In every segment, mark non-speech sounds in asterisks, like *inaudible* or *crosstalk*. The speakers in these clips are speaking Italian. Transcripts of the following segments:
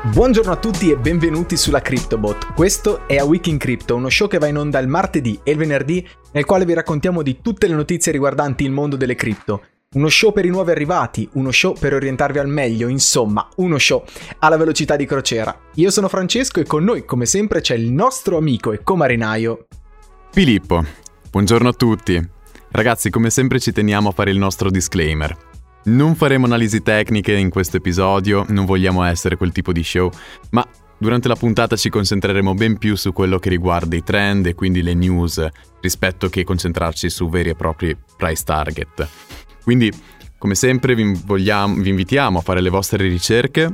Buongiorno a tutti e benvenuti sulla CryptoBot. Questo è A Week in Crypto, uno show che va in onda il martedì e il venerdì, nel quale vi raccontiamo di tutte le notizie riguardanti il mondo delle cripto. Uno show per i nuovi arrivati, uno show per orientarvi al meglio, insomma, uno show alla velocità di crociera. Io sono Francesco e con noi, come sempre, c'è il nostro amico e comarinaio Filippo. Buongiorno a tutti. Ragazzi, come sempre ci teniamo a fare il nostro disclaimer. Non faremo analisi tecniche in questo episodio, non vogliamo essere quel tipo di show, ma durante la puntata ci concentreremo ben più su quello che riguarda i trend e quindi le news, rispetto che concentrarci su veri e propri price target. Quindi, come sempre, vi, vogliamo, vi invitiamo a fare le vostre ricerche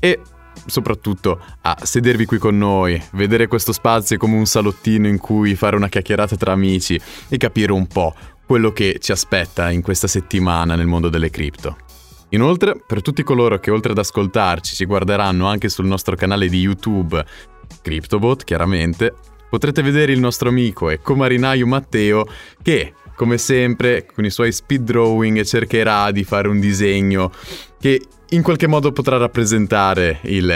e soprattutto a sedervi qui con noi, vedere questo spazio come un salottino in cui fare una chiacchierata tra amici e capire un po' quello che ci aspetta in questa settimana nel mondo delle cripto. Inoltre, per tutti coloro che oltre ad ascoltarci ci guarderanno anche sul nostro canale di YouTube, CryptoBot chiaramente, potrete vedere il nostro amico e comarinaio Matteo che, come sempre, con i suoi speed drawing cercherà di fare un disegno che in qualche modo potrà rappresentare il,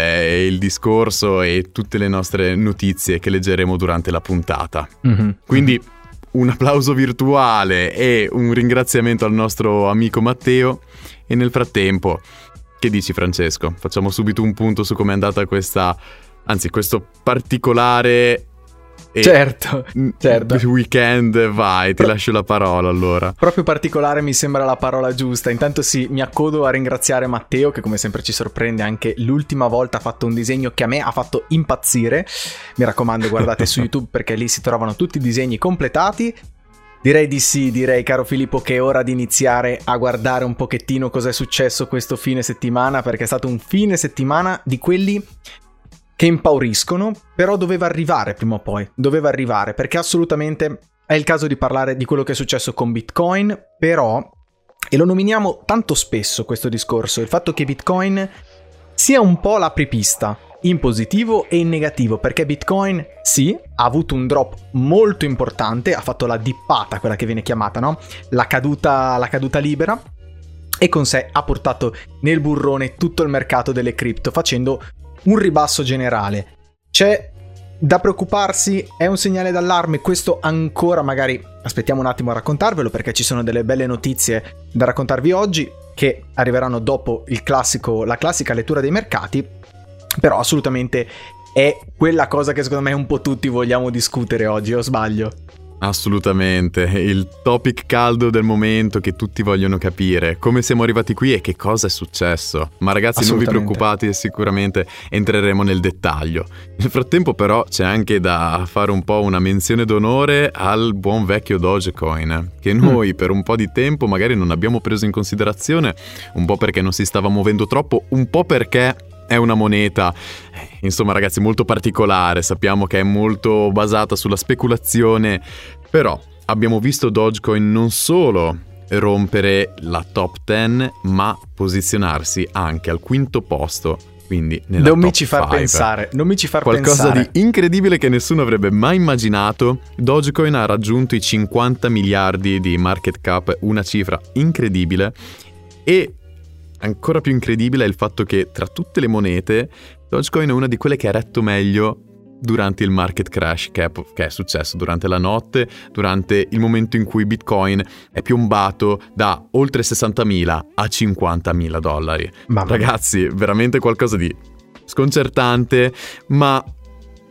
il, discorso e tutte le nostre notizie che leggeremo durante la puntata. Mm-hmm. Quindi un applauso virtuale e un ringraziamento al nostro amico Matteo. E nel frattempo, che dici Francesco? Facciamo subito un punto su com'è andata questa, anzi questo particolare e certo, *laughs* *laughs* certo. *laughs* Weekend, vai, ti Pro- lascio la parola allora. Proprio particolare mi sembra la parola giusta. Intanto sì, mi accodo a ringraziare Matteo che come sempre ci sorprende anche l'ultima volta ha fatto un disegno che a me ha fatto impazzire. Mi raccomando, guardate su YouTube perché lì si trovano tutti i disegni completati. Direi di sì, direi caro Filippo che è ora di iniziare a guardare un pochettino cosa è successo questo fine settimana perché è stato un fine settimana di quelli che impauriscono, però doveva arrivare prima o poi, doveva arrivare perché assolutamente è il caso di parlare di quello che è successo con Bitcoin, però, e lo nominiamo tanto spesso questo discorso, il fatto che Bitcoin sia un po' l'apripista, in positivo e in negativo, perché Bitcoin sì, ha avuto un drop molto importante, ha fatto la dippata, quella che viene chiamata, no? La caduta, la caduta libera, e con sé ha portato nel burrone tutto il mercato delle cripto, facendo un ribasso generale. C'è da preoccuparsi, è un segnale d'allarme, questo ancora magari aspettiamo un attimo a raccontarvelo perché ci sono delle belle notizie da raccontarvi oggi che arriveranno dopo classico, la classica lettura dei mercati, però assolutamente è quella cosa che secondo me un po' tutti vogliamo discutere oggi, o sbaglio? Assolutamente, il topic caldo del momento che tutti vogliono capire, come siamo arrivati qui e che cosa è successo. Ma ragazzi non vi preoccupate, sicuramente entreremo nel dettaglio. Nel frattempo però c'è anche da fare un po' una menzione d'onore al buon vecchio Dogecoin, che mm. noi mm. per un po' di tempo magari non abbiamo preso in considerazione, un po' perché non si stava muovendo troppo, un po' perché è una moneta, insomma ragazzi, molto particolare, sappiamo che è molto basata sulla speculazione, però abbiamo visto Dogecoin non solo rompere la top 10, ma posizionarsi anche al quinto posto quindi non mi ci far five. pensare non mi ci far qualcosa pensare. di incredibile che nessuno avrebbe mai immaginato Dogecoin ha raggiunto i 50 miliardi di market cap una cifra incredibile e ancora più incredibile è il fatto che tra tutte le monete Dogecoin è una di quelle che ha retto meglio durante il market crash che è, che è, successo durante la notte, durante il momento in cui Bitcoin è piombato da oltre 60.000 a 50.000 dollari. Mamma Ragazzi, veramente qualcosa di sconcertante, ma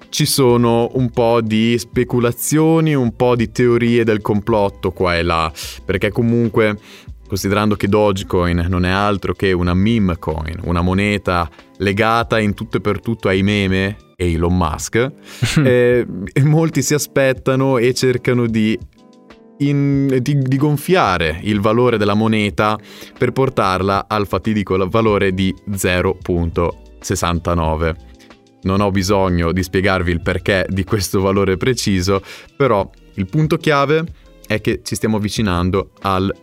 ci sono un po' di speculazioni, un po' di teorie del complotto qua e là, perché comunque considerando che Dogecoin non è altro che una meme coin, una moneta legata in tutto e per tutto ai meme e Elon Musk, *laughs* eh, molti si aspettano e cercano di, in, di, di, gonfiare il valore della moneta per portarla al fatidico valore di 0.69. Non ho bisogno di spiegarvi il perché di questo valore preciso, però il punto chiave è che ci stiamo avvicinando al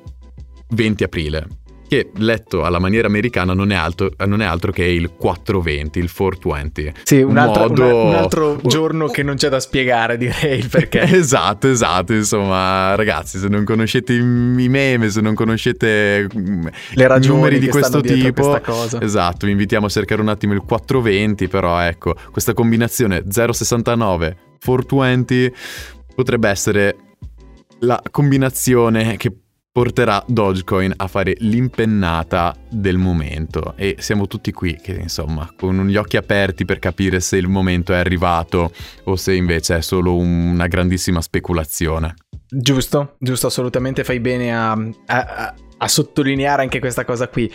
20 aprile, che letto alla maniera americana non è altro, non è altro che il 420, il 420. Sì, un altro, Modo... un, un altro giorno che non c'è da spiegare, direi il perché. *laughs* esatto, esatto, insomma, ragazzi, se non conoscete i meme, se non conoscete mm, le ragioni numeri di questo tipo, esatto, vi invitiamo a cercare un attimo il 420, però ecco, questa combinazione 069 420 potrebbe essere la combinazione che porterà Dogecoin a fare l'impennata del momento e siamo tutti qui che insomma con gli occhi aperti per capire se il momento è arrivato o se invece è solo una grandissima speculazione. Giusto, giusto, assolutamente fai bene a, a, a sottolineare anche questa cosa qui.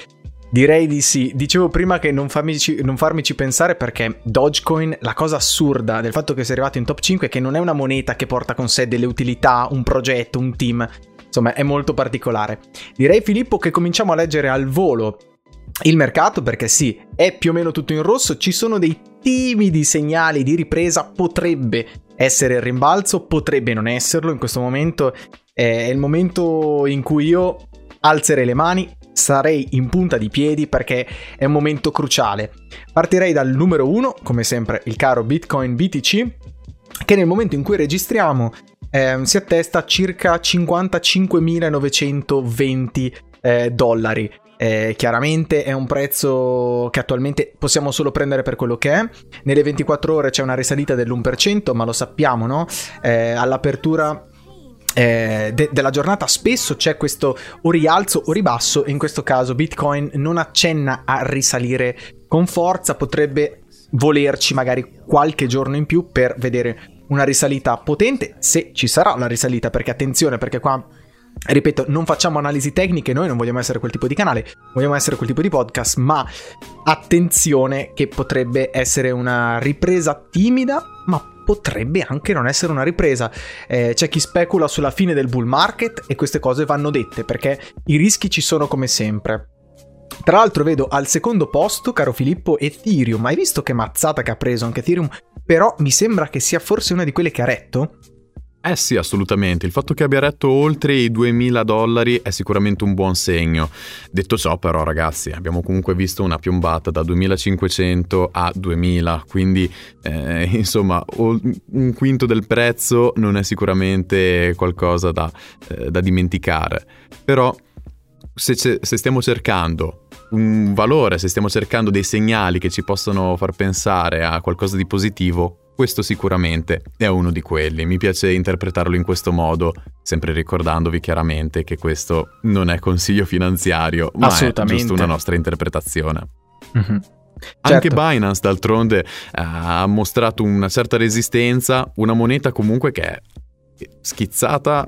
Direi di sì. Dicevo prima che non, farmici, non farmici pensare perché Dogecoin, la cosa assurda del fatto che sia arrivato in top 5 è che non è una moneta che porta con sé delle utilità, un progetto, un team. Insomma, è molto particolare. Direi Filippo che cominciamo a leggere al volo il mercato perché sì, è più o meno tutto in rosso, ci sono dei timidi segnali di ripresa, potrebbe essere il rimbalzo, potrebbe non esserlo, in questo momento è il momento in cui io alzerei le mani, sarei in punta di piedi perché è un momento cruciale. Partirei dal numero 1, come sempre il caro Bitcoin BTC, che nel momento in cui registriamo eh, si attesta a circa 55.920 eh, dollari. Eh, chiaramente è un prezzo che attualmente possiamo solo prendere per quello che è. Nelle 24 ore c'è una risalita dell'1%, ma lo sappiamo, no? Eh, all'apertura eh, de- della giornata spesso c'è questo o rialzo o ribasso in questo caso Bitcoin non accenna a risalire con forza, potrebbe volerci magari qualche giorno in più per vedere una risalita potente, se ci sarà una risalita, perché attenzione, perché qua Ripeto, non facciamo analisi tecniche, noi non vogliamo essere quel tipo di canale, vogliamo essere quel tipo di podcast, ma attenzione che potrebbe essere una ripresa timida, potrebbe anche non essere una ripresa. Eh, c'è chi specula sulla fine del bull market e queste cose vanno dette perché i rischi ci sono come sempre. Tra l'altro vedo al secondo posto, caro Filippo, Ethereum. Hai visto che mazzata che ha preso anche Ethereum? Però mi sembra che sia forse una di quelle che ha retto. Eh sì, assolutamente. Il fatto che abbia retto oltre i 2000 dollari è sicuramente un buon segno. Detto ciò, però, ragazzi, abbiamo comunque visto una piombata da 2500 a 2000, quindi eh, *laughs* insomma, un quinto del prezzo non è sicuramente qualcosa da, eh, da dimenticare. Però, se, se stiamo cercando un valore, se stiamo cercando dei segnali che ci possono far pensare a qualcosa di positivo, questo sicuramente è uno di quelli. Mi piace interpretarlo in questo modo, sempre ricordandovi chiaramente che questo non è consiglio finanziario, ma è giusto una nostra interpretazione. Mm-hmm. Anche certo. Binance d'altronde ha mostrato una certa resistenza, una moneta comunque che schizzata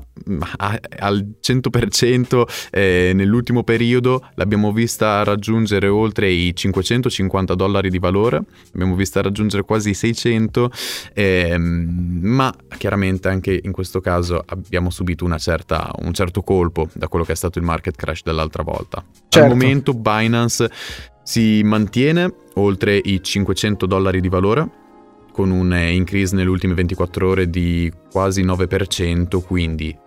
al 100% eh, nell'ultimo periodo. L'abbiamo vista raggiungere oltre i 550 dollari di valore. Abbiamo vista raggiungere quasi i 600 eh, ma chiaramente anche in questo caso abbiamo subito certa, un certo colpo da quello che è stato il market crash dell'altra volta. Certo. al momento Binance si mantiene oltre i 500 dollari di valore con un increase nelle ultime 24 ore di quasi 9%, quindi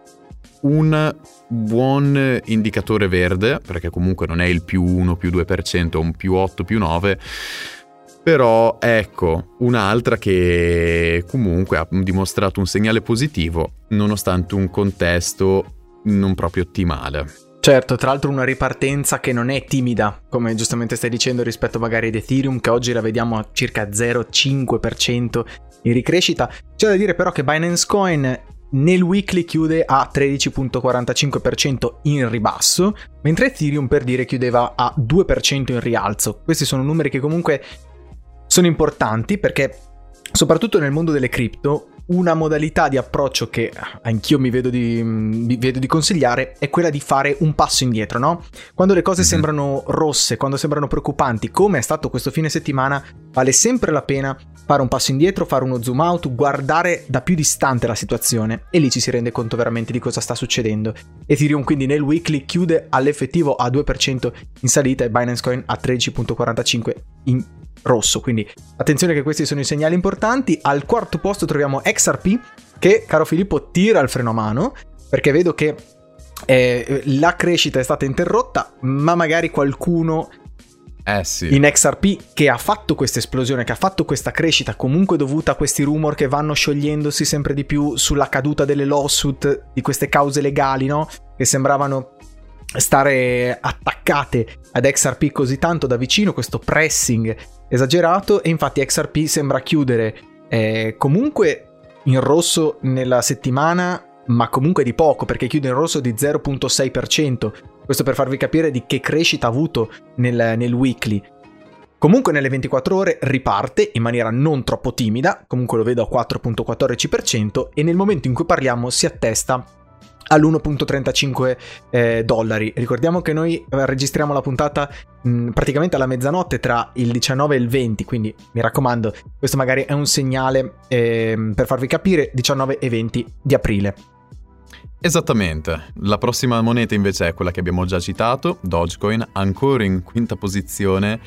un buon indicatore verde, perché comunque non è il più 1 più 2%, un più 8 più 9%, però ecco, un'altra che comunque ha dimostrato un segnale positivo nonostante un contesto non proprio ottimale. Certo, tra l'altro una ripartenza che non è timida, come giustamente stai dicendo rispetto magari ad Ethereum, che oggi la vediamo a circa 0,5% in ricrescita. C'è da dire però che Binance Coin nel weekly chiude a 13.45% in ribasso, mentre Ethereum per dire chiudeva a 2% in rialzo. Questi sono numeri che comunque sono importanti perché soprattutto nel mondo delle cripto una modalità di approccio che anch'io mi vedo di, mi vedo di, consigliare è quella di fare un passo indietro, no? Quando le cose mm-hmm. sembrano rosse, quando sembrano preoccupanti, come è stato questo fine settimana, vale sempre la pena fare un passo indietro, fare uno zoom out, guardare da più distante la situazione e lì ci si rende conto veramente di cosa sta succedendo. Ethereum quindi nel weekly chiude all'effettivo a 2% in salita e Binance Coin a 13.45 in rosso, quindi attenzione che questi sono i segnali importanti. Al quarto posto troviamo XRP che, caro Filippo, tira il freno a mano perché vedo che eh, la crescita è stata interrotta, ma magari qualcuno eh sì. in XRP che ha fatto questa esplosione, che ha fatto questa crescita, comunque dovuta a questi rumor che vanno sciogliendosi sempre di più sulla caduta delle lawsuit, di queste cause legali, no? Che sembravano stare attaccate ad XRP così tanto da vicino, questo pressing esagerato, e infatti XRP sembra chiudere eh, comunque in rosso nella settimana ma comunque di poco perché chiude in rosso di 0.6%. Questo per farvi capire di che crescita ha avuto nel, nel weekly. Comunque nelle 24 ore riparte in maniera non troppo timida, comunque lo vedo a 4.14% e nel momento in cui parliamo si attesta all'1.35 eh, dollari. Ricordiamo che noi eh, registriamo la puntata mh, praticamente alla mezzanotte tra il 19 e il 20, quindi mi raccomando, questo magari è un segnale eh, per farvi capire 19 e 20 di aprile. Esattamente, la prossima moneta invece è quella che abbiamo già citato, Dogecoin, ancora in quinta posizione,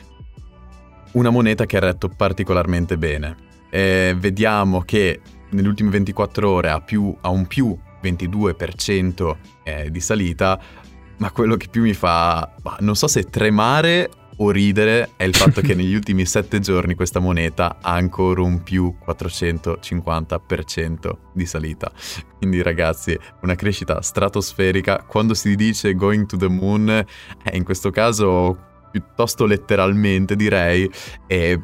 una moneta che ha retto particolarmente bene. E vediamo che nelle ultime 24 ore ha, più, ha un più 22% eh, di salita, ma quello che più mi fa, non so se tremare o ridere è il fatto che *laughs* negli ultimi 7 giorni questa moneta ha ancora un più 450% di salita. Quindi ragazzi, una crescita stratosferica. Quando si dice going to the moon, eh, in questo caso piuttosto letteralmente direi, e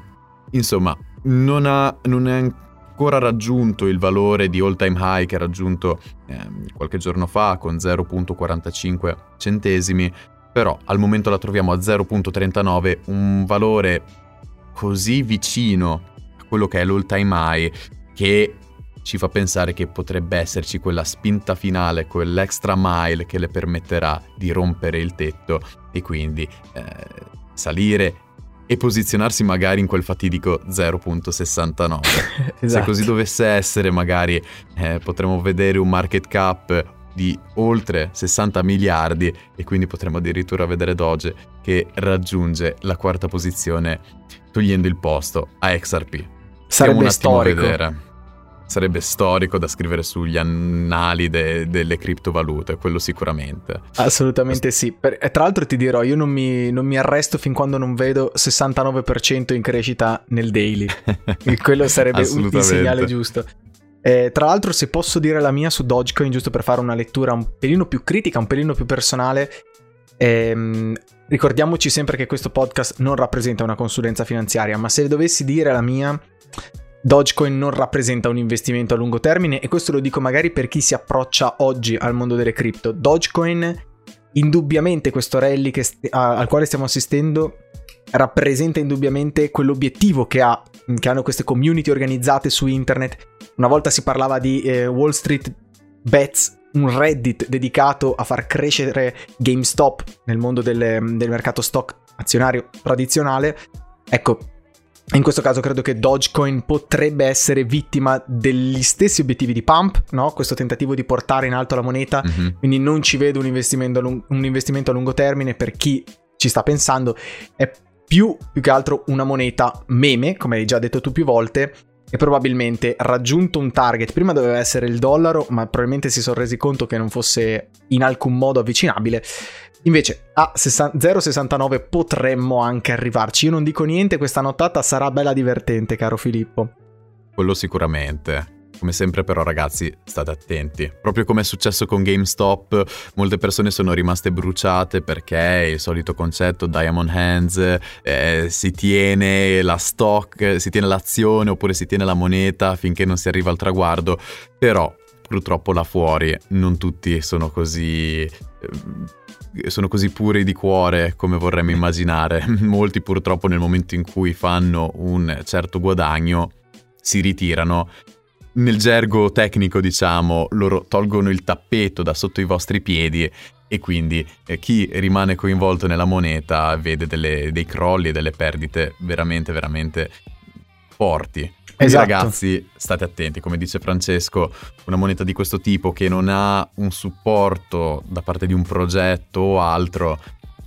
insomma non, ha, non è ancora raggiunto il valore di all time high che ha raggiunto eh, qualche giorno fa con 0.45 centesimi, però al momento la troviamo a 0.39, un valore così vicino a quello che è l'all time high che ci fa pensare che potrebbe esserci quella spinta finale, quell'extra mile che le permetterà di rompere il tetto e quindi eh, salire e posizionarsi magari in quel fatidico 0.69. *laughs* esatto. Se così dovesse essere, magari eh, potremmo vedere un market cap di oltre 60 miliardi e quindi potremmo addirittura vedere Doge che raggiunge la quarta posizione togliendo il posto a XRP. Sarebbe storico. vedere sarebbe storico da scrivere sugli annali de- delle criptovalute, quello sicuramente. Assolutamente sì. Per, tra l'altro ti dirò, io non mi, non mi, arresto fin quando non vedo 69% in crescita nel daily. *laughs* quello sarebbe un, il segnale giusto. Eh, tra l'altro, se posso dire la mia su Dogecoin, giusto per fare una lettura un pelino più critica, un pelino più personale, ehm, ricordiamoci sempre che questo podcast non rappresenta una consulenza finanziaria, ma se dovessi dire la mia, Dogecoin non rappresenta un investimento a lungo termine e questo lo dico magari per chi si approccia oggi al mondo delle cripto. Dogecoin, indubbiamente questo rally st- al quale stiamo assistendo rappresenta indubbiamente quell'obiettivo che, ha, che, hanno queste community organizzate su internet. Una volta si parlava di eh, Wall Street Bets, un Reddit dedicato a far crescere GameStop nel mondo del, del mercato stock azionario tradizionale. Ecco, in questo caso credo che Dogecoin potrebbe essere vittima degli stessi obiettivi di Pump, no? questo tentativo di portare in alto la moneta, mm-hmm. quindi non ci vedo un investimento, a lung- un investimento a lungo termine per chi ci sta pensando, è più, più che altro una moneta meme, come hai già detto tu più volte, e probabilmente raggiunto un target, prima doveva essere il dollaro, ma probabilmente si sono resi conto che non fosse in alcun modo avvicinabile. Invece a 0,69 potremmo anche arrivarci. Io non dico niente, questa nottata sarà bella divertente, caro Filippo. Quello sicuramente. Come sempre però ragazzi state attenti. Proprio come è successo con GameStop, molte persone sono rimaste bruciate perché il solito concetto Diamond Hands, eh, si tiene la stock, si tiene l'azione oppure si tiene la moneta finché non si arriva al traguardo. Però purtroppo là fuori non tutti sono così... Eh, sono così puri di cuore come vorremmo immaginare. *laughs* Molti purtroppo nel momento in cui fanno un certo guadagno si ritirano nel gergo tecnico, diciamo, loro tolgono il tappeto da sotto i vostri piedi e quindi eh, chi rimane coinvolto nella moneta vede delle, dei crolli e delle perdite veramente, veramente forti. Quindi esatto. ragazzi, state attenti, come dice Francesco, una moneta di questo tipo che non ha un supporto da parte di un progetto o altro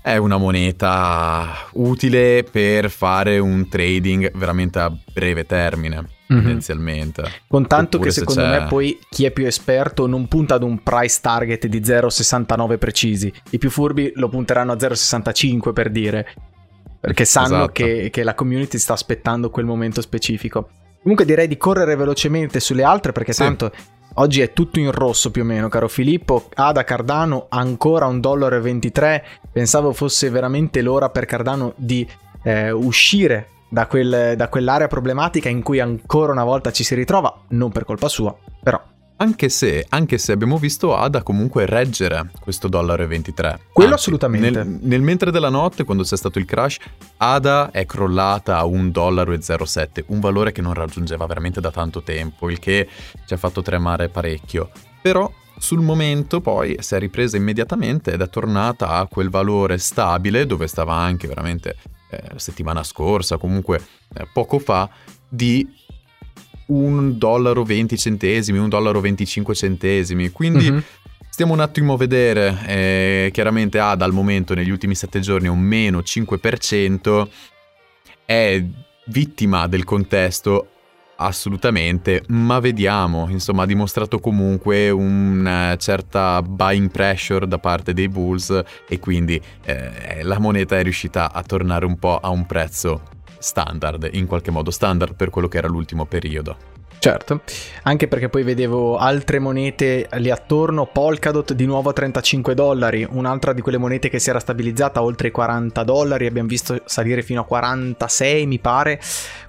è una moneta utile per fare un trading veramente a breve termine, mm-hmm. tendenzialmente. Con tanto Oppure che secondo c'è... me poi chi è più esperto non punta ad un price target di 0,69 precisi. I più furbi lo punteranno a 0,65 per dire. Perché sanno esatto. che, che la community sta aspettando quel momento specifico. Comunque direi di correre velocemente sulle altre perché sì. tanto Oggi è tutto in rosso più o meno, caro Filippo. Ada Cardano ancora 1,23 dollaro. Pensavo fosse veramente l'ora per Cardano di eh, uscire da, quel, da quell'area problematica in cui ancora una volta ci si ritrova, non per colpa sua, però anche se, anche se, abbiamo visto Ada comunque reggere questo dollaro e 23. Quello Anzi, assolutamente. Nel, nel, mentre della notte, quando c'è stato il crash, Ada è crollata a 1,07 dollaro, un valore che non raggiungeva veramente da tanto tempo, il che ci ha fatto tremare parecchio. Però sul momento poi si è ripresa immediatamente ed è tornata a quel valore stabile dove stava anche veramente eh, settimana scorsa, comunque eh, poco fa, di un dollaro 20 centesimi, un dollaro 25 centesimi. Quindi mm-hmm. stiamo un attimo a vedere. Eh, chiaramente ha dal momento negli ultimi 7 giorni un meno 5%. È vittima del contesto assolutamente, ma vediamo, insomma ha dimostrato comunque una certa buying pressure da parte dei Bulls e quindi eh, la moneta è riuscita a tornare un po' a un prezzo standard, in qualche modo standard per quello che era l'ultimo periodo. Certo, anche perché poi vedevo altre monete lì attorno, Polkadot di nuovo a 35 dollari, un'altra di quelle monete che si era stabilizzata oltre i 40 dollari, abbiamo visto salire fino a 46 mi pare,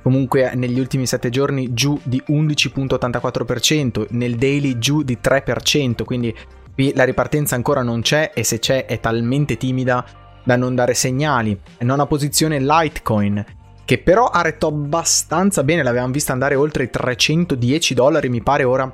comunque negli ultimi 7 giorni giù di 11.84%, nel daily giù di 3%, quindi qui la ripartenza ancora non c'è e se c'è è talmente timida da non dare segnali. Nona posizione Litecoin che però ha retto abbastanza bene, l'avevamo vista andare oltre i 310 dollari, mi pare ora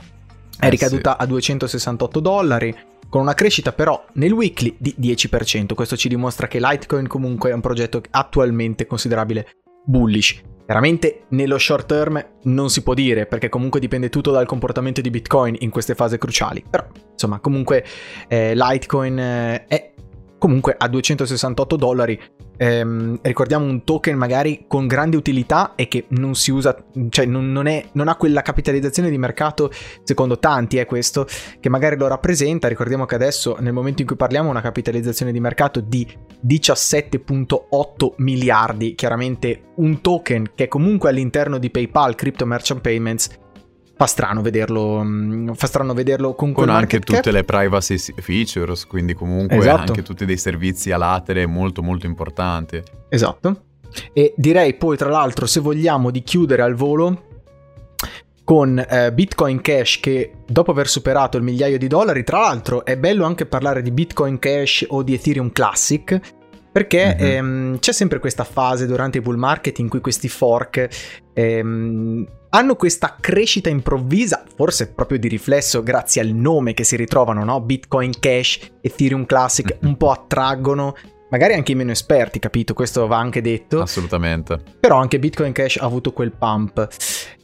è eh ricaduta sì. a 268 dollari, con una crescita però nel weekly di 10%. Questo ci dimostra che Litecoin comunque è un progetto attualmente considerabile bullish. Chiaramente nello short term non si può dire perché comunque dipende tutto dal comportamento di Bitcoin in queste fasi cruciali, però insomma comunque eh, Litecoin eh, è comunque a 268 dollari ehm, ricordiamo un token magari con grande utilità e che non si usa, cioè non, non, è, non ha quella capitalizzazione di mercato, secondo tanti è questo, che magari lo rappresenta. Ricordiamo che adesso nel momento in cui parliamo una capitalizzazione di mercato di 17.8 miliardi, chiaramente un token che è comunque all'interno di PayPal, Crypto Merchant Payments, fa strano vederlo, mm, fa strano vederlo con, con anche tutte le privacy features, quindi comunque esatto. anche tutti dei servizi a latere molto molto importanti. Esatto. E direi poi tra l'altro se vogliamo di chiudere al volo con eh, Bitcoin Cash che dopo aver superato il migliaio di dollari, tra l'altro è bello anche parlare di Bitcoin Cash o di Ethereum Classic perché mm-hmm. ehm, c'è sempre questa fase durante i bull market in cui questi fork ehm, hanno questa crescita improvvisa, forse proprio di riflesso grazie al nome che si ritrovano, no? Bitcoin Cash, Ethereum Classic, un po' attraggono magari anche i meno esperti, capito? Questo va anche detto. Assolutamente. Però anche Bitcoin Cash ha avuto quel pump.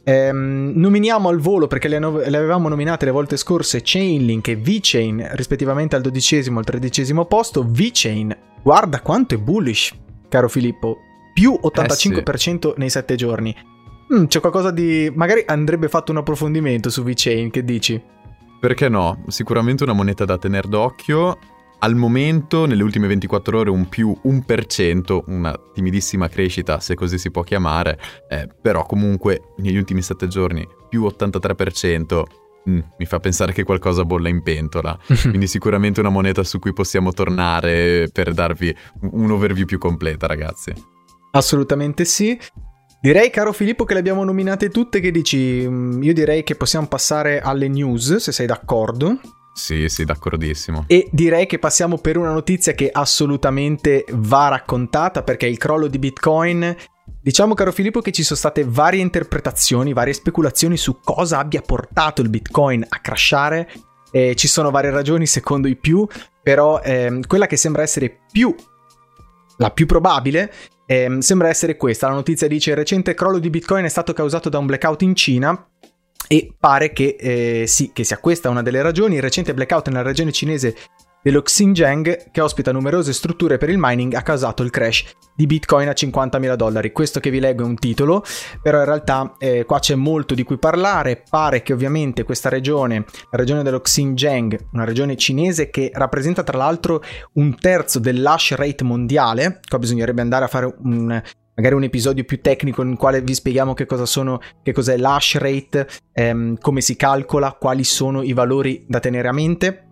Ehm, nominiamo al volo, perché le, no- le, avevamo nominate le volte scorse, Chainlink e VeChain, rispettivamente al dodicesimo e al tredicesimo posto. VeChain, guarda quanto è bullish, caro Filippo. Più 85% eh sì. nei 7 giorni. Mm, c'è qualcosa di... Magari andrebbe fatto un approfondimento su VeChain, che dici? Perché no? Sicuramente una moneta da tenere d'occhio. Al momento, nelle ultime 24 ore, un più 1%, una timidissima crescita, se così si può chiamare, eh, però comunque negli ultimi 7 giorni più 83%, mm, mi fa pensare che qualcosa bolla in pentola. *laughs* Quindi sicuramente una moneta su cui possiamo tornare per darvi un overview più completa, ragazzi. Assolutamente sì. Direi, caro Filippo, che le abbiamo nominate tutte. Che dici? Mm, io direi che possiamo passare alle news, se sei d'accordo. Sì, sì, d'accordissimo. E direi che passiamo per una notizia che assolutamente va raccontata perché il crollo di Bitcoin. Diciamo, caro Filippo, che ci sono state varie interpretazioni, varie speculazioni su cosa abbia portato il Bitcoin a crashare. Eh, ci sono varie ragioni, secondo i più, però eh, quella che sembra essere più la più probabile eh, sembra essere questa. La notizia dice: il recente crollo di Bitcoin è stato causato da un blackout in Cina. E pare che, eh, sì, che sia questa una delle ragioni. Il recente blackout nella regione cinese dello Xinjiang che ospita numerose strutture per il mining ha causato il crash di Bitcoin a 50.000 dollari. Questo che vi leggo è un titolo, però in realtà eh, qua c'è molto di cui parlare. Pare che ovviamente questa regione, la regione dello Xinjiang, una regione cinese che rappresenta tra l'altro un terzo dell'hash rate mondiale, qua bisognerebbe andare a fare un, magari un episodio più tecnico in quale vi spieghiamo che cosa sono, che cos'è l'hash rate, ehm, come si calcola, quali sono i valori da tenere a mente.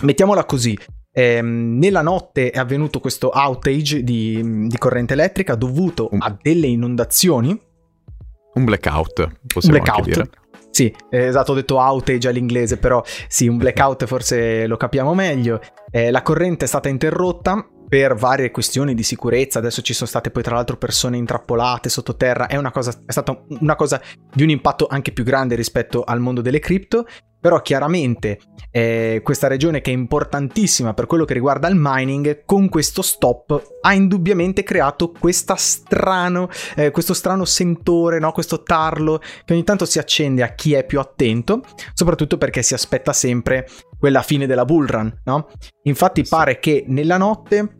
Mettiamola così, ehm, nella notte è avvenuto questo outage di, di corrente elettrica dovuto a delle inondazioni. Un blackout, possiamo blackout. dire. Sì, esatto, ho detto outage all'inglese, però sì, un blackout *laughs* forse lo capiamo meglio. Eh, la corrente è stata interrotta per varie questioni di sicurezza, adesso ci sono state poi tra l'altro persone intrappolate sottoterra, è, una cosa, è stata una cosa di un impatto anche più grande rispetto al mondo delle cripto, però chiaramente eh, questa regione che è importantissima per quello che riguarda il mining, con questo stop ha indubbiamente creato strano, eh, questo strano sentore, no? questo tarlo che ogni tanto si accende a chi è più attento, soprattutto perché si aspetta sempre quella fine della bull run. No? Infatti pare che nella notte,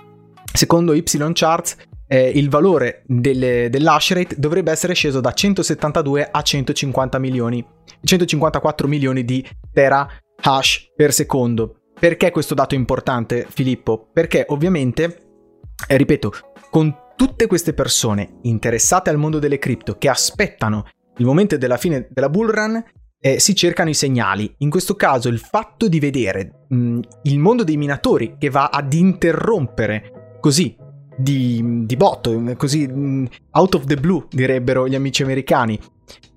secondo Y Charts, eh, il valore del, dell'hash rate dovrebbe essere sceso da 172 a 150 milioni, 154 milioni di tera hash per secondo. Perché questo dato è importante, Filippo? Perché ovviamente, eh, ripeto, con tutte queste persone interessate al mondo delle cripto che aspettano il momento della fine della bull run, eh, si cercano i segnali. In questo caso il fatto di vedere mh, il mondo dei minatori che va ad interrompere così di, di botto, così out of the blue direbbero gli amici americani,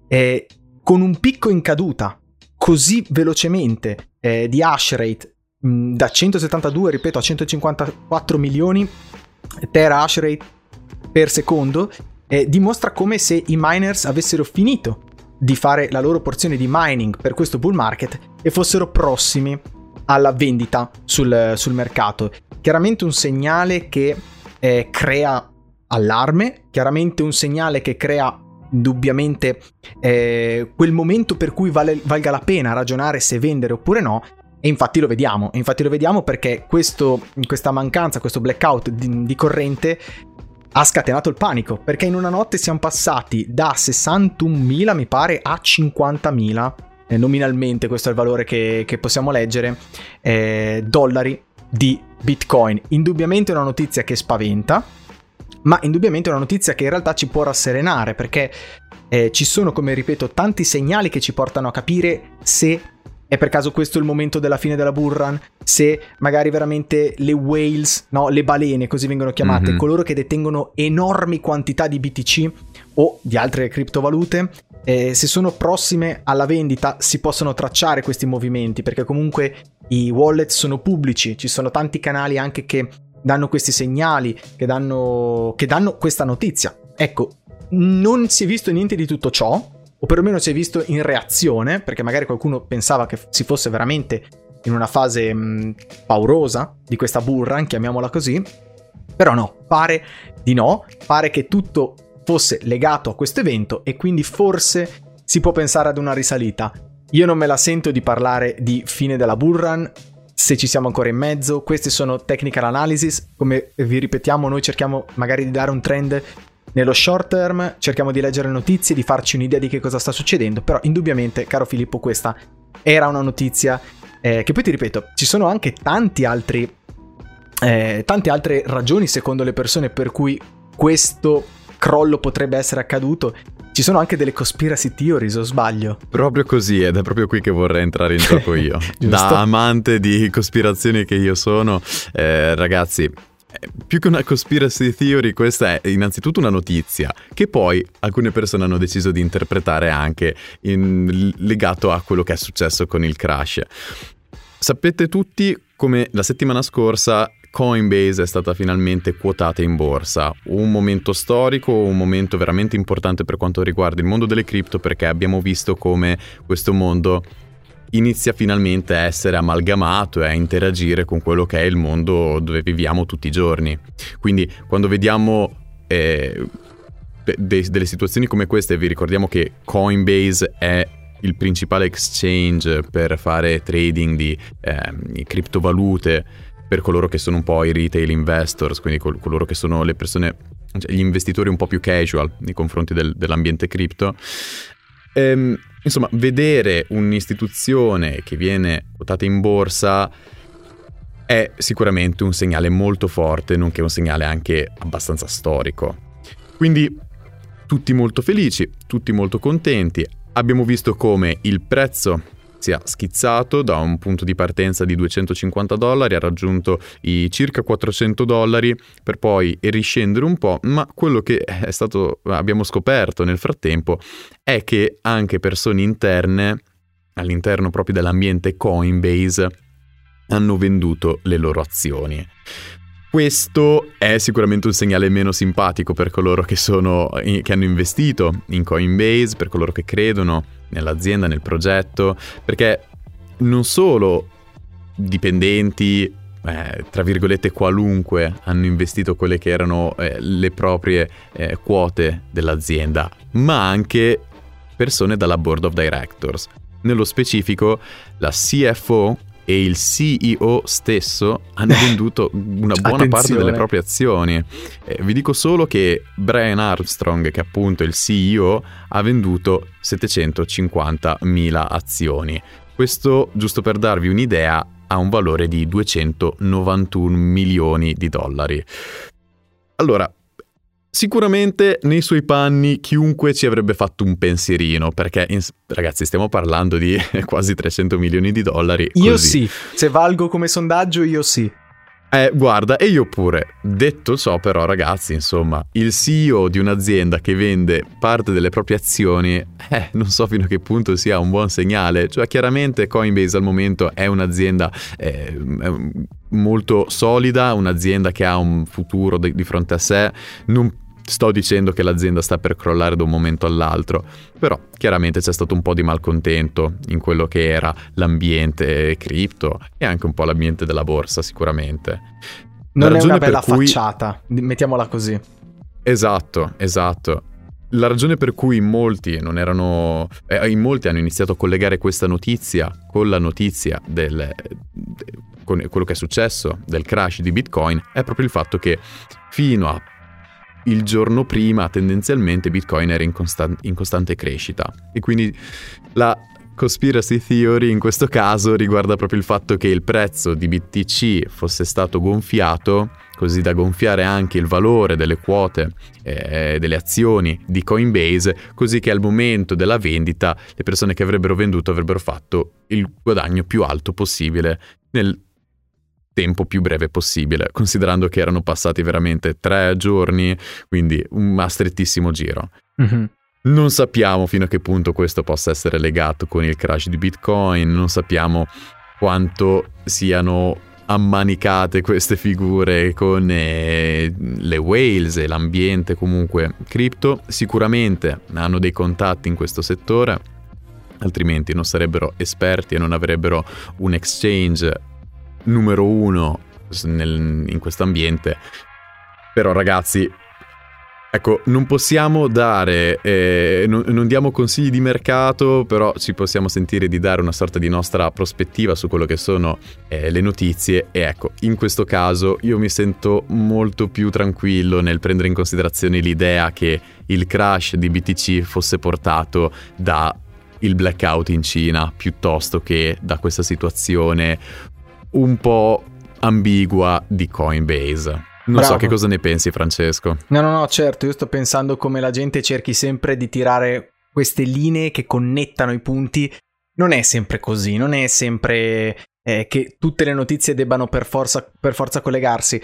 eh, con un picco in caduta così velocemente eh, di hash rate mh, da 172, ripeto, a 154 milioni tera hash rate per secondo, eh, dimostra come se i miners avessero finito di fare la loro porzione di mining per questo bull market e fossero prossimi alla vendita sul, sul mercato. Chiaramente un segnale che eh, crea allarme, chiaramente un segnale che crea indubbiamente eh, quel momento per cui vale, valga la pena ragionare se vendere oppure no. E infatti lo vediamo, infatti lo vediamo perché questo, questa mancanza, questo blackout di, di corrente ha scatenato il panico, perché in una notte siamo passati da 61.000, mi pare, a 50.000, eh, nominalmente questo è il valore che, che possiamo leggere, eh, dollari di Bitcoin. Indubbiamente una notizia che spaventa, ma indubbiamente è una notizia che in realtà ci può rasserenare perché eh, ci sono, come ripeto, tanti segnali che ci portano a capire se è per caso questo il momento della fine della bull run? Se magari veramente le whales, no, le balene così vengono chiamate, mm-hmm. coloro che detengono enormi quantità di BTC o di altre criptovalute, eh, se sono prossime alla vendita si possono tracciare questi movimenti perché comunque i wallet sono pubblici, ci sono tanti canali anche che danno questi segnali, che danno, che danno questa notizia. Ecco, non si è visto niente di tutto ciò, o perlomeno si è visto in reazione, perché magari qualcuno pensava che si fosse veramente in una fase mh, paurosa di questa run, chiamiamola così, però no, pare di no, pare che tutto fosse legato a questo evento e quindi forse si può pensare ad una risalita. Io non me la sento di parlare di fine della bull run, se ci siamo ancora in mezzo, queste sono technical analysis, come vi ripetiamo noi cerchiamo magari di dare un trend nello short term, cerchiamo di leggere le notizie, di farci un'idea di che cosa sta succedendo, però indubbiamente, caro Filippo, questa era una notizia eh, che poi ti ripeto, ci sono anche tanti altri, eh, tante altre ragioni secondo le persone per cui questo crollo potrebbe essere accaduto. Ci sono anche delle conspiracy theories, o sbaglio? Proprio così, ed è proprio qui che vorrei entrare in gioco io. *laughs* da amante di cospirazioni che io sono, eh, ragazzi, più che una conspiracy theory, questa è innanzitutto una notizia che poi alcune persone hanno deciso di interpretare anche in, legato a quello che è successo con il crash. Sapete tutti come la settimana scorsa Coinbase è stata finalmente quotata in borsa. Un momento storico, un momento veramente importante per quanto riguarda il mondo delle cripto perché abbiamo visto come questo mondo inizia finalmente a essere amalgamato e a interagire con quello che è il mondo dove viviamo tutti i giorni. Quindi quando vediamo eh, de- delle situazioni come queste, vi ricordiamo che Coinbase è il principale exchange per fare trading di eh, criptovalute per coloro che sono un po' i retail investors, quindi col- coloro che sono le persone, cioè gli investitori un po' più casual nei confronti del, dell'ambiente cripto. Ehm, insomma, vedere un'istituzione che viene quotata in borsa è sicuramente un segnale molto forte, nonché un segnale anche abbastanza storico. Quindi tutti molto felici, tutti molto contenti. Abbiamo visto come il prezzo sia schizzato da un punto di partenza di 250 dollari, ha raggiunto i circa 400 dollari per poi riscendere un po', ma quello che è stato, abbiamo scoperto nel frattempo è che anche persone interne, all'interno proprio dell'ambiente Coinbase, hanno venduto le loro azioni. Questo è sicuramente un segnale meno simpatico per coloro che, sono, che hanno investito in Coinbase, per coloro che credono nell'azienda, nel progetto, perché non solo dipendenti, eh, tra virgolette qualunque, hanno investito quelle che erano eh, le proprie eh, quote dell'azienda, ma anche persone dalla board of directors. Nello specifico, la CFO e il CEO stesso hanno *laughs* venduto una buona parte delle proprie azioni. Eh, vi dico solo che Brian Armstrong, che è appunto il CEO, ha venduto 750.000 azioni. Questo, giusto per darvi un'idea, ha un valore di 291 milioni di dollari. Allora, Sicuramente nei suoi panni chiunque ci avrebbe fatto un pensierino, perché in, ragazzi stiamo parlando di *laughs* quasi 300 milioni di dollari. Io sì, se valgo come sondaggio io sì. Eh, guarda, e io pure. Detto ciò, però, ragazzi, insomma, il CEO di un'azienda che vende parte delle proprie azioni, eh, non so fino a che punto sia un buon segnale. Cioè, chiaramente Coinbase al momento è un'azienda eh, molto solida, un'azienda che ha un futuro di, di fronte a sé. Non sto dicendo che l'azienda sta per crollare da un momento all'altro, però chiaramente c'è stato un po' di malcontento in quello che era l'ambiente cripto e anche un po' l'ambiente della borsa sicuramente. Non è una bella cui... facciata, mettiamola così. Esatto, esatto. La ragione per cui in molti, erano, eh, in molti hanno iniziato a collegare questa notizia con la notizia del, con quello che è successo del crash di Bitcoin è proprio il fatto che fino a il giorno prima tendenzialmente Bitcoin era in, constan- in costante crescita. E quindi la conspiracy theory in questo caso riguarda proprio il fatto che il prezzo di BTC fosse stato gonfiato così da gonfiare anche il valore delle quote eh, delle azioni di Coinbase, così che al momento della vendita le persone che avrebbero venduto avrebbero fatto il guadagno più alto possibile nel tempo più breve possibile, considerando che erano passati veramente tre giorni, quindi un strettissimo giro. Mm-hmm. Non sappiamo fino a che punto questo possa essere legato con il crash di Bitcoin, non sappiamo quanto siano ammanicate queste figure con eh, le whales e l'ambiente comunque cripto. Sicuramente hanno dei contatti in questo settore, altrimenti non sarebbero esperti e non avrebbero un exchange numero uno nel, in questo ambiente. Però ragazzi, ecco, non possiamo dare, eh, non, non, diamo consigli di mercato, però ci possiamo sentire di dare una sorta di nostra prospettiva su quello che sono eh, le notizie e ecco, in questo caso io mi sento molto più tranquillo nel prendere in considerazione l'idea che il crash di BTC fosse portato da il blackout in Cina piuttosto che da questa situazione un po' ambigua di Coinbase. Non Bravo. so che cosa ne pensi, Francesco. No, no, no, certo, io sto pensando come la gente cerchi sempre di tirare queste linee che connettano i punti. Non è sempre così, non è sempre eh, che tutte le notizie debbano per forza, per forza collegarsi.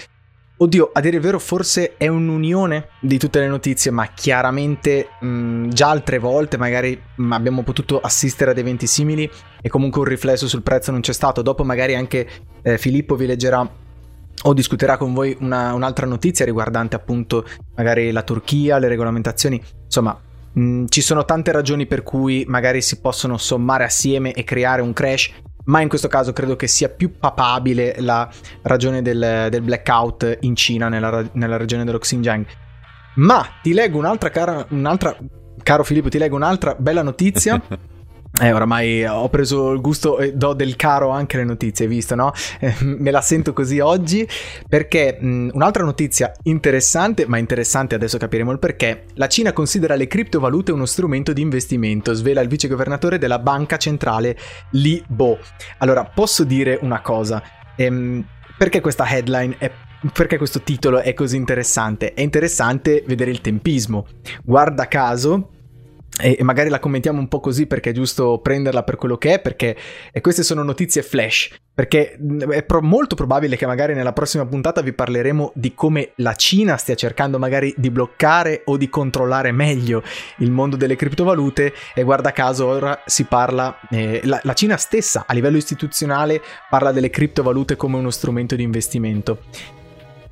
Oddio, a dire il vero, forse è un'unione di tutte le notizie, ma chiaramente mh, già altre volte magari mh, abbiamo potuto assistere ad eventi simili e comunque un riflesso sul prezzo non c'è stato. Dopo magari anche eh, Filippo vi leggerà o discuterà con voi una, un'altra notizia riguardante appunto magari la Turchia, le regolamentazioni. Insomma, mh, ci sono tante ragioni per cui magari si possono sommare assieme e creare un crash ma in questo caso credo che sia più papabile la ragione del, del blackout in Cina, nella, nella, regione dello Xinjiang. Ma ti leggo un'altra cara, un'altra, caro Filippo, ti leggo un'altra bella notizia. *laughs* Eh, oramai ho preso il gusto e do del caro anche le notizie, hai visto, no? Eh, me la sento così oggi perché mh, un'altra notizia interessante, ma interessante adesso capiremo il perché. La Cina considera le criptovalute uno strumento di investimento, svela il vice governatore della banca centrale Li Bo. Allora, posso dire una cosa. Ehm, perché questa headline è perché questo titolo è così interessante? È interessante vedere il tempismo. Guarda caso, e magari la commentiamo un po' così perché è giusto prenderla per quello che è, perché queste sono notizie flash, perché è pro- molto probabile che magari nella prossima puntata vi parleremo di come la Cina stia cercando magari di bloccare o di controllare meglio il mondo delle criptovalute e guarda caso ora si parla, eh, la, la Cina stessa a livello istituzionale parla delle criptovalute come uno strumento di investimento.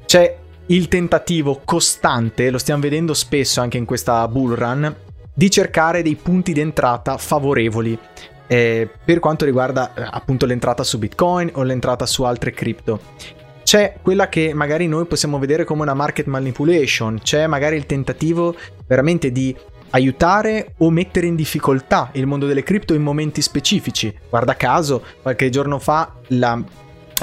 C'è il tentativo costante, lo stiamo vedendo spesso anche in questa bull run, di cercare dei punti d'entrata favorevoli eh, per quanto riguarda eh, appunto l'entrata su Bitcoin o l'entrata su altre cripto. C'è quella che magari noi possiamo vedere come una market manipulation, c'è magari il tentativo veramente di aiutare o mettere in difficoltà il mondo delle cripto in momenti specifici. Guarda caso, qualche giorno fa la,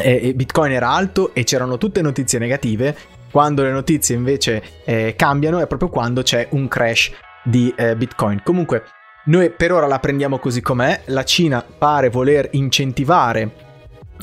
eh, Bitcoin era alto e c'erano tutte notizie negative, quando le notizie invece eh, cambiano è proprio quando c'è un crash di eh, Bitcoin. Comunque, noi per ora la prendiamo così com'è. La Cina pare voler incentivare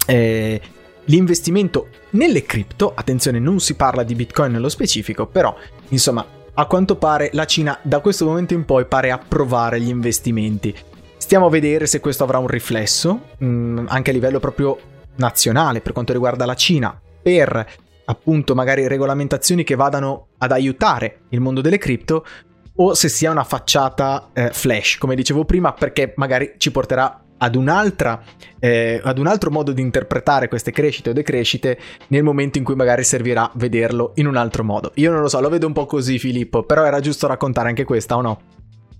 eh, l'investimento nelle cripto. Attenzione, non si parla di Bitcoin nello specifico, però insomma, a quanto pare la Cina da questo momento in poi pare approvare gli investimenti. Stiamo a vedere se questo avrà un riflesso mh, mm, anche a livello proprio nazionale per quanto riguarda la Cina per appunto magari regolamentazioni che vadano ad aiutare il mondo delle cripto o se sia una facciata eh, flash, come dicevo prima, perché magari ci porterà ad, eh, ad un altro modo di interpretare queste crescite o decrescite nel momento in cui magari servirà vederlo in un altro modo. Io non lo so, lo vedo un po' così Filippo, però era giusto raccontare anche questa o no?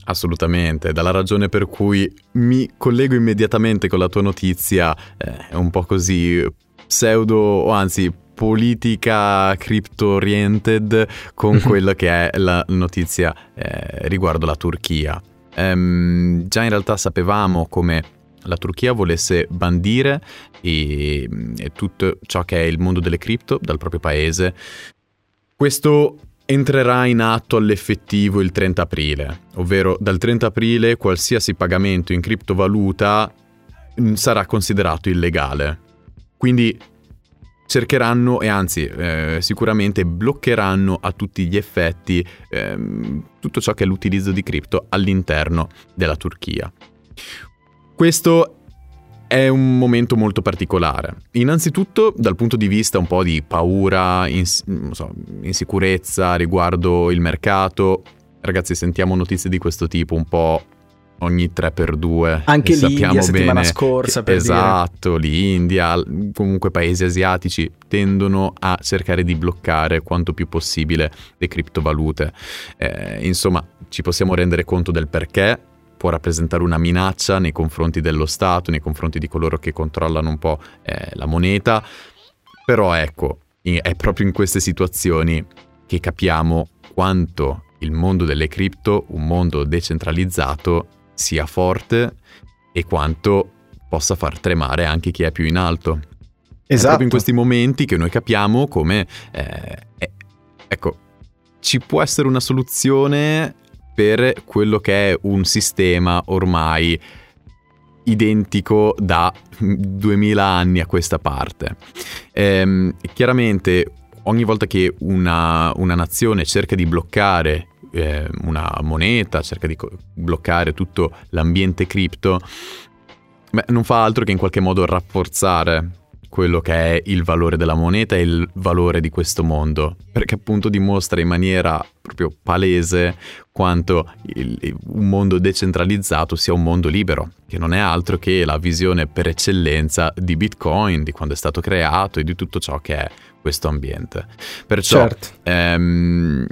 Assolutamente, dalla ragione per cui mi collego immediatamente con la tua notizia, eh, è un po' così pseudo o anzi politica crypto-oriented con mhm. quella che è la notizia eh, riguardo la Turchia. Ehm, già in realtà sapevamo come la Turchia volesse bandire e, e tutto ciò che è il mondo delle cripto dal proprio paese. Questo entrerà in atto all'effettivo il 30 aprile, ovvero dal 30 aprile qualsiasi pagamento in criptovaluta mm, sarà considerato illegale. Quindi cercheranno e anzi eh, sicuramente bloccheranno a tutti gli effetti eh, tutto ciò che è l'utilizzo di cripto all'interno della Turchia. Questo è un momento molto particolare. Innanzitutto dal punto di vista un po' di paura, ins- so, insicurezza riguardo il mercato. Ragazzi, sentiamo notizie di questo tipo un po' ogni 3x2. Anche l'India settimana scorsa, per Esatto, dire. l'India, comunque paesi asiatici tendono a cercare di bloccare quanto più possibile le criptovalute. Eh, insomma, ci possiamo rendere conto del perché può rappresentare una minaccia nei confronti dello Stato, nei confronti di coloro che controllano un po' eh, la moneta, però ecco, è proprio in queste situazioni che capiamo quanto il mondo delle cripto, un mondo decentralizzato, sia forte e quanto possa far tremare anche chi è più in alto. Esatto. È proprio in esatto. questi momenti che noi capiamo come, eh, eh, ecco, ci può essere una soluzione per quello che è un sistema ormai identico da 2000 anni a questa parte. Ehm, chiaramente ogni volta che una, una nazione cerca di bloccare eh, una moneta, cerca di co- bloccare tutto l'ambiente cripto, beh, non fa altro che in qualche modo rafforzare quello che è il valore della moneta e il valore di questo mondo, perché appunto dimostra in maniera proprio palese quanto il, un mondo decentralizzato sia un mondo libero, che non è altro che la visione per eccellenza di Bitcoin, di quando è stato creato e di tutto ciò che è questo ambiente. Perciò certo. ehm,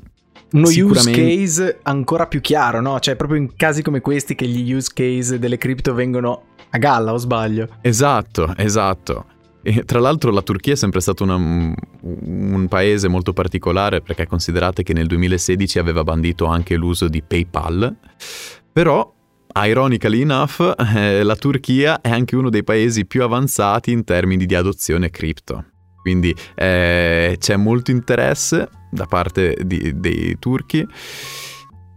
uno use case ancora più chiaro, no? Cioè, proprio in casi come questi che gli use case delle cripto vengono a galla, o sbaglio? Esatto, esatto. E tra l'altro la Turchia è sempre stato una, un paese molto particolare perché considerate che nel 2016 aveva bandito anche l'uso di PayPal, però ironically enough, eh, la Turchia è anche uno dei paesi più avanzati in termini di adozione cripto. Quindi eh, c'è molto interesse da parte di, dei turchi,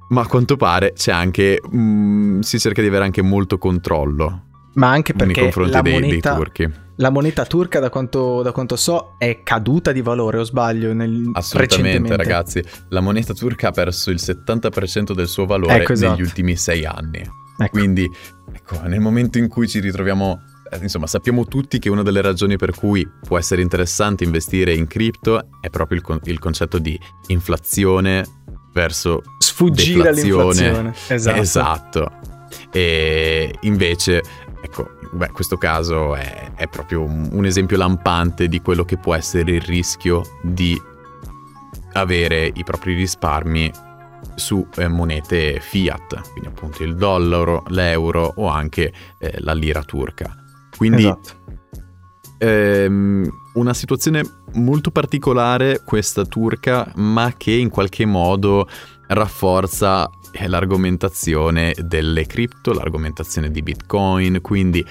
ma a quanto pare c'è anche, mh, mm, si cerca di avere anche molto controllo. Ma anche perché nei confronti la dei, moneta, dei turchi. La moneta turca, da quanto, da quanto, so, è caduta di valore, o sbaglio? Nel, Assolutamente, ragazzi. La moneta turca ha perso il 70% del suo valore ecco, esatto. negli ultimi sei anni. Ecco. Quindi, ecco, nel momento in cui ci ritroviamo insomma, sappiamo tutti che una delle ragioni per cui può essere interessante investire in cripto è proprio il, con- il concetto di inflazione verso sfuggire all'inflazione. Esatto. esatto. E invece, ecco, beh, questo caso è, è proprio un, un esempio lampante di quello che può essere il rischio di avere i propri risparmi su eh, monete fiat, quindi appunto il dollaro, l'euro o anche eh, la lira turca. Quindi esatto. ehm, una situazione molto particolare questa turca, ma che in qualche modo rafforza eh, l'argomentazione delle cripto, l'argomentazione di Bitcoin, quindi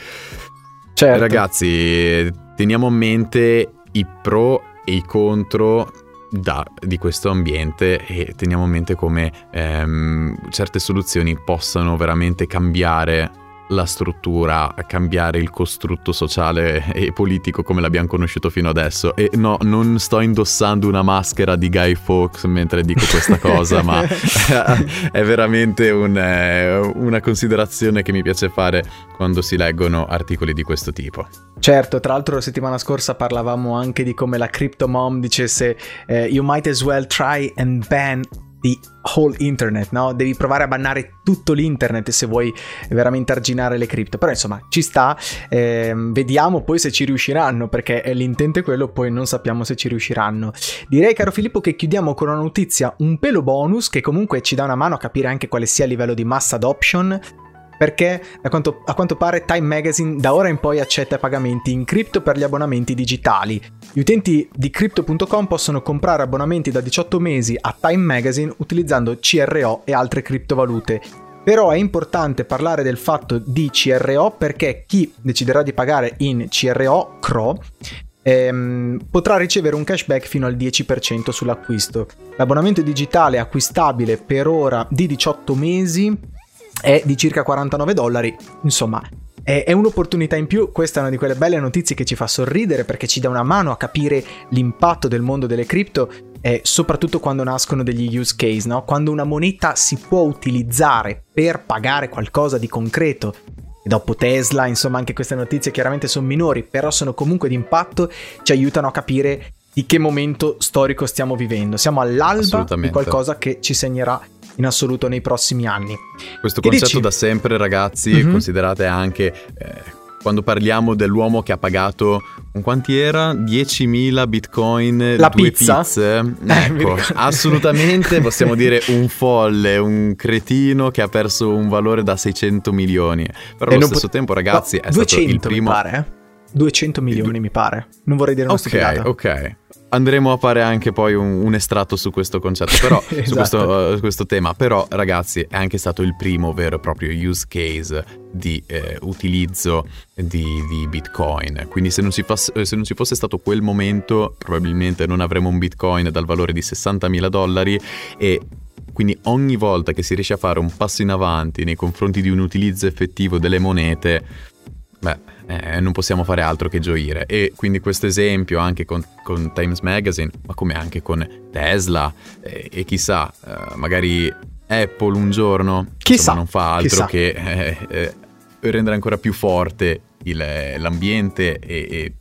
certo. ragazzi teniamo a mente i pro e i contro da, di questo ambiente e teniamo a mente come ehm, certe soluzioni possano veramente cambiare la struttura, a cambiare il costrutto sociale e politico come l'abbiamo conosciuto fino adesso. E no, non sto indossando una maschera di Guy Fawkes mentre dico questa cosa, ma *laughs* è veramente un, eh, una considerazione che mi piace fare quando si leggono articoli di questo tipo. Certo, tra l'altro la settimana scorsa parlavamo anche di come la Crypto Mom dicesse eh, You might as well try and ban the whole internet, no? Devi provare a bannare tutto l'internet se vuoi veramente arginare le cripto. Però insomma, ci sta, eh, vediamo poi se ci riusciranno, perché l'intento è quello, poi non sappiamo se ci riusciranno. Direi, caro Filippo, che chiudiamo con una notizia un pelo bonus, che comunque ci dà una mano a capire anche quale sia il livello di mass adoption perché a quanto, a quanto, pare Time Magazine da ora in poi accetta pagamenti in cripto per gli abbonamenti digitali. Gli utenti di crypto.com possono comprare abbonamenti da 18 mesi a Time Magazine utilizzando CRO e altre criptovalute. Però è importante parlare del fatto di CRO perché chi deciderà di pagare in CRO, CRO, ehm, potrà ricevere un cashback fino al 10% sull'acquisto. L'abbonamento digitale acquistabile per ora di 18 mesi è di circa 49 dollari. Insomma, è, un'opportunità in più. Questa è una di quelle belle notizie che ci fa sorridere perché ci dà una mano a capire l'impatto del mondo delle cripto. E soprattutto quando nascono degli use case, no? quando una moneta si può utilizzare per pagare qualcosa di concreto, e dopo Tesla, insomma, anche queste notizie chiaramente sono minori, però sono comunque di impatto, ci aiutano a capire di che momento storico stiamo vivendo. Siamo all'alba di qualcosa che ci segnerà in assoluto nei prossimi anni. Questo che concetto dici? da sempre, ragazzi, mm-hmm. considerate anche eh, quando parliamo dell'uomo che ha pagato quanti era? 10.000 bitcoin, La due pizza? pizze. Eh, ecco, assolutamente *laughs* possiamo dire un folle, un cretino che ha perso un valore da 600 milioni. Però e allo stesso po- tempo, ragazzi, no, è 200 stato il primo... mi pare, eh? 200 milioni du- mi pare. Non vorrei dire una Ok, stupidata. ok andremo a fare anche poi un, un estratto su questo concetto, però, esatto. *laughs* su questo, uh, questo, tema. Però, ragazzi, è anche stato il primo vero e proprio use case di eh, utilizzo di, di, Bitcoin. Quindi, se non, fosse, se non, ci fosse stato quel momento, probabilmente non avremo un Bitcoin dal valore di 60.000 dollari e quindi ogni volta che si riesce a fare un passo in avanti nei confronti di un utilizzo effettivo delle monete, beh, eh, non possiamo fare altro che gioire. E quindi questo esempio anche con, con Times Magazine, ma come anche con Tesla eh, e chissà, eh, magari Apple un giorno chissà, insomma, non fa altro chissà. che eh, eh, rendere ancora più forte il, l'ambiente e, e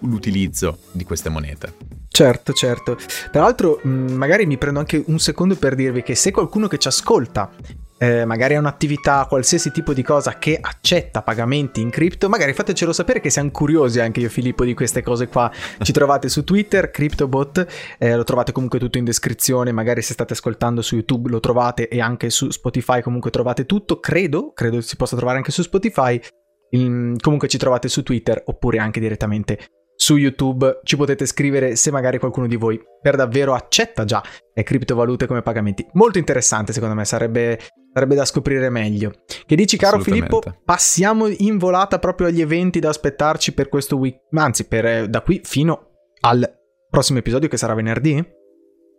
l'utilizzo di queste monete. Certo, certo. Tra l'altro, magari mi prendo anche un secondo per dirvi che se qualcuno che ci ascolta eh, magari è un'attività, qualsiasi tipo di cosa che accetta pagamenti in cripto, magari fatecelo sapere che siamo curiosi anche io Filippo di queste cose qua. Ci trovate su Twitter, CryptoBot, eh, lo trovate comunque tutto in descrizione, magari se state ascoltando su YouTube lo trovate e anche su Spotify comunque trovate tutto, credo, credo si possa trovare anche su Spotify. In, comunque ci trovate su Twitter oppure anche direttamente su YouTube ci potete scrivere se magari qualcuno di voi per davvero accetta già le criptovalute come pagamenti. Molto interessante secondo me, sarebbe sarebbe da scoprire meglio. Che dici, caro Filippo? Passiamo in volata proprio agli eventi da aspettarci per questo week, anzi, per, eh, da qui fino al prossimo episodio che sarà venerdì?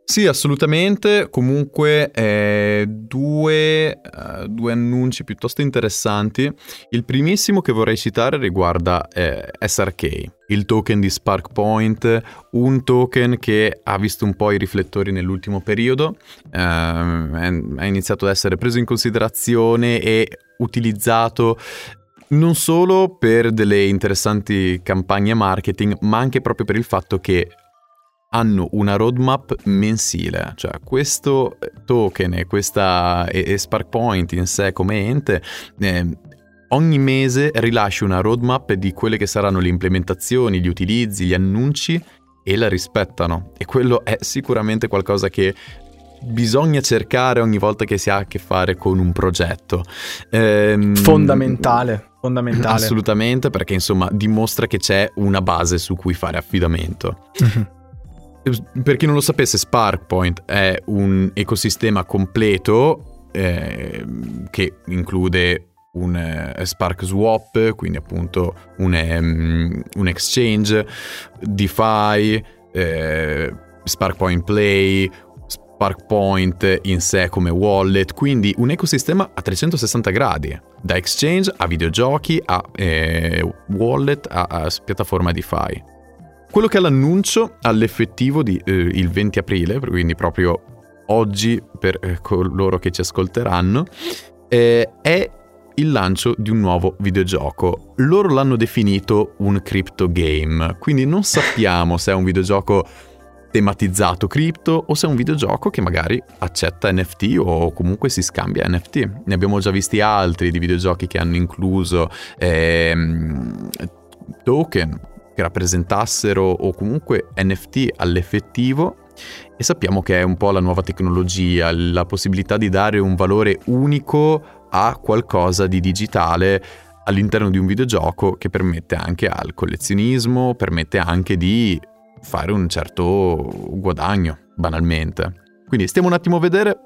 Sì, assolutamente. Comunque, eh, due, uh, due, annunci piuttosto interessanti. Il primissimo che vorrei citare riguarda eh, SRK, il token di Spark Point, un token che ha visto un po' i riflettori nell'ultimo periodo, eh, ha iniziato ad essere preso in considerazione e utilizzato non solo per delle interessanti campagne marketing, ma anche proprio per il fatto che hanno una roadmap mensile, cioè questo token e, questa, e, e Spark Point in sé come ente eh, ogni mese rilascia una roadmap di quelle che saranno le implementazioni, gli utilizzi, gli annunci e la rispettano e quello è sicuramente qualcosa che bisogna cercare ogni volta che si ha a che fare con un progetto. Ehm, fondamentale, fondamentale. Assolutamente, perché insomma dimostra che c'è una base su cui fare affidamento. Mhm. Per chi non lo sapesse, SparkPoint è un ecosistema completo eh, che include un eh, Spark Swap, quindi appunto un, um, un exchange, DeFi, eh, SparkPoint Play, SparkPoint in sé come wallet, quindi un ecosistema a 360 gradi, da exchange a videogiochi a eh, wallet a, a piattaforma DeFi. Quello che è l'annuncio all'effettivo di, eh, il 20 aprile, quindi proprio oggi per eh, coloro che ci ascolteranno, eh, è il lancio di un nuovo videogioco. Loro l'hanno definito un crypto game, quindi non *laughs* sappiamo se è un videogioco tematizzato cripto o se è un videogioco che magari accetta NFT o comunque si scambia NFT. Ne abbiamo già visti altri di videogiochi che hanno incluso ehm, token che rappresentassero o comunque NFT all'effettivo e sappiamo che è un po' la nuova tecnologia, la possibilità di dare un valore unico a qualcosa di digitale all'interno di un videogioco che permette anche al collezionismo, permette anche di fare un certo guadagno, banalmente. Quindi stiamo un attimo a vedere.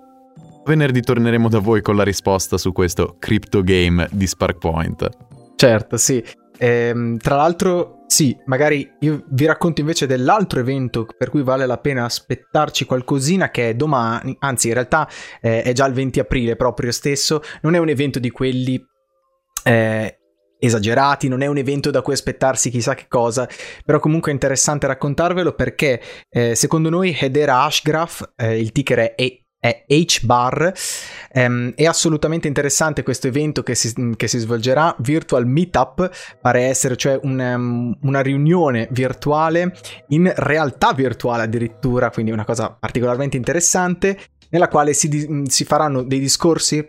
Venerdì torneremo da voi con la risposta su questo crypto game di Sparkpoint. Certo, sì. Ehm, tra l'altro, sì, magari io vi racconto invece dell'altro evento per cui vale la pena aspettarci qualcosina che è domani, anzi in realtà eh, è già il 20 aprile proprio stesso, non è un evento di quelli eh, esagerati, non è un evento da cui aspettarsi chissà che cosa, però comunque è interessante raccontarvelo perché eh, secondo noi Hedera Hashgraph, eh, il ticker è è H-Bar. Um, è assolutamente interessante questo evento che si, che si, svolgerà, Virtual Meetup, pare essere cioè un, um, una riunione virtuale in realtà virtuale addirittura, quindi una cosa particolarmente interessante, nella quale si, si faranno dei discorsi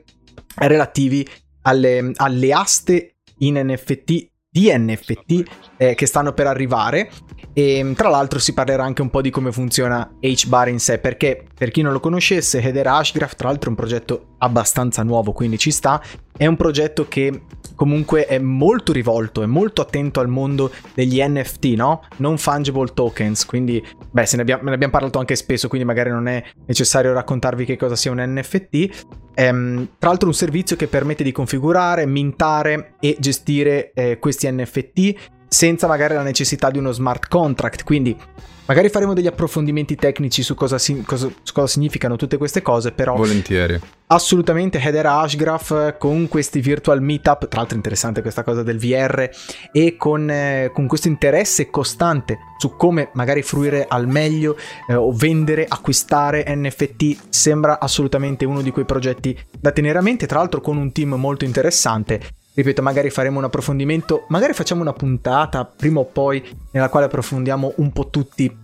relativi alle, alle aste in NFT di NFT eh, che stanno per arrivare. E tra l'altro si parlerà anche un po' di come funziona HBAR in sé perché per chi non lo conoscesse Header Hashgraph tra l'altro è un progetto abbastanza nuovo quindi ci sta. È un progetto che comunque è molto rivolto, è molto attento al mondo degli NFT, no? Non fungible tokens, quindi, beh, se ne abbiamo, ne abbiamo parlato anche spesso, quindi magari non è necessario raccontarvi che cosa sia un NFT. Ehm, tra l'altro un servizio che permette di configurare, mintare e gestire eh, questi NFT senza magari la necessità di uno smart contract, quindi Magari faremo degli approfondimenti tecnici su cosa, si, cosa, su cosa, significano tutte queste cose, però... Volentieri. Assolutamente Header Hashgraph con questi virtual meetup, tra l'altro interessante questa cosa del VR, e con, eh, con questo interesse costante su come magari fruire al meglio eh, o vendere, acquistare NFT, sembra assolutamente uno di quei progetti da tenere a mente, tra l'altro con un team molto interessante Ripeto, magari faremo un approfondimento, magari facciamo una puntata prima o poi nella quale approfondiamo un po' tutti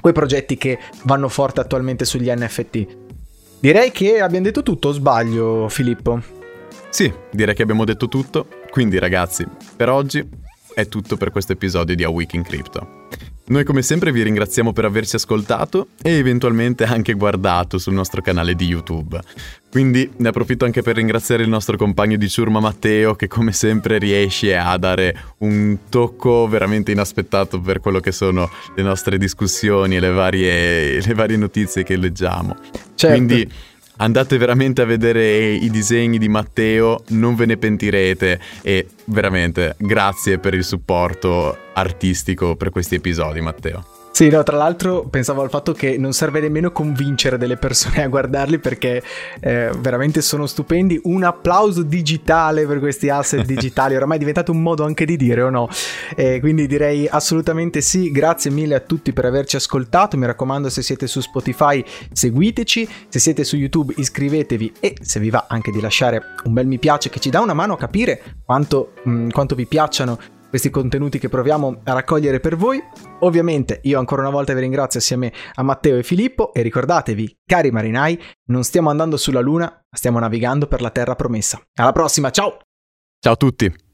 quei progetti che vanno forte attualmente sugli NFT. Direi che abbiamo detto tutto, sbaglio Filippo? Sì, direi che abbiamo detto tutto. Quindi ragazzi, per oggi è tutto per questo episodio di A Week in Crypto. Noi come sempre vi ringraziamo per averci ascoltato e eventualmente anche guardato sul nostro canale di YouTube. Quindi ne approfitto anche per ringraziare il nostro compagno di ciurma Matteo che come sempre riesce a dare un tocco veramente inaspettato per quello che sono le nostre discussioni e le varie, le varie notizie che leggiamo. Certo. Quindi andate veramente a vedere i disegni di Matteo, non ve ne pentirete e veramente grazie per il supporto artistico per questi episodi Matteo. Sì, no, tra l'altro pensavo al fatto che non serve nemmeno convincere delle persone a guardarli perché eh, veramente sono stupendi. Un applauso digitale per questi asset *laughs* digitali, oramai è diventato un modo anche di dire o no? Eh, quindi direi assolutamente sì, grazie mille a tutti per averci ascoltato, mi raccomando se siete su Spotify seguiteci, se siete su YouTube iscrivetevi e se vi va anche di lasciare un bel mi piace che ci dà una mano a capire quanto, mh, mm, quanto vi piacciono questi contenuti che proviamo a raccogliere per voi. Ovviamente io ancora una volta vi ringrazio assieme a Matteo e Filippo e ricordatevi, cari marinai, non stiamo andando sulla Luna, ma stiamo navigando per la terra promessa. Alla prossima, ciao! Ciao a tutti!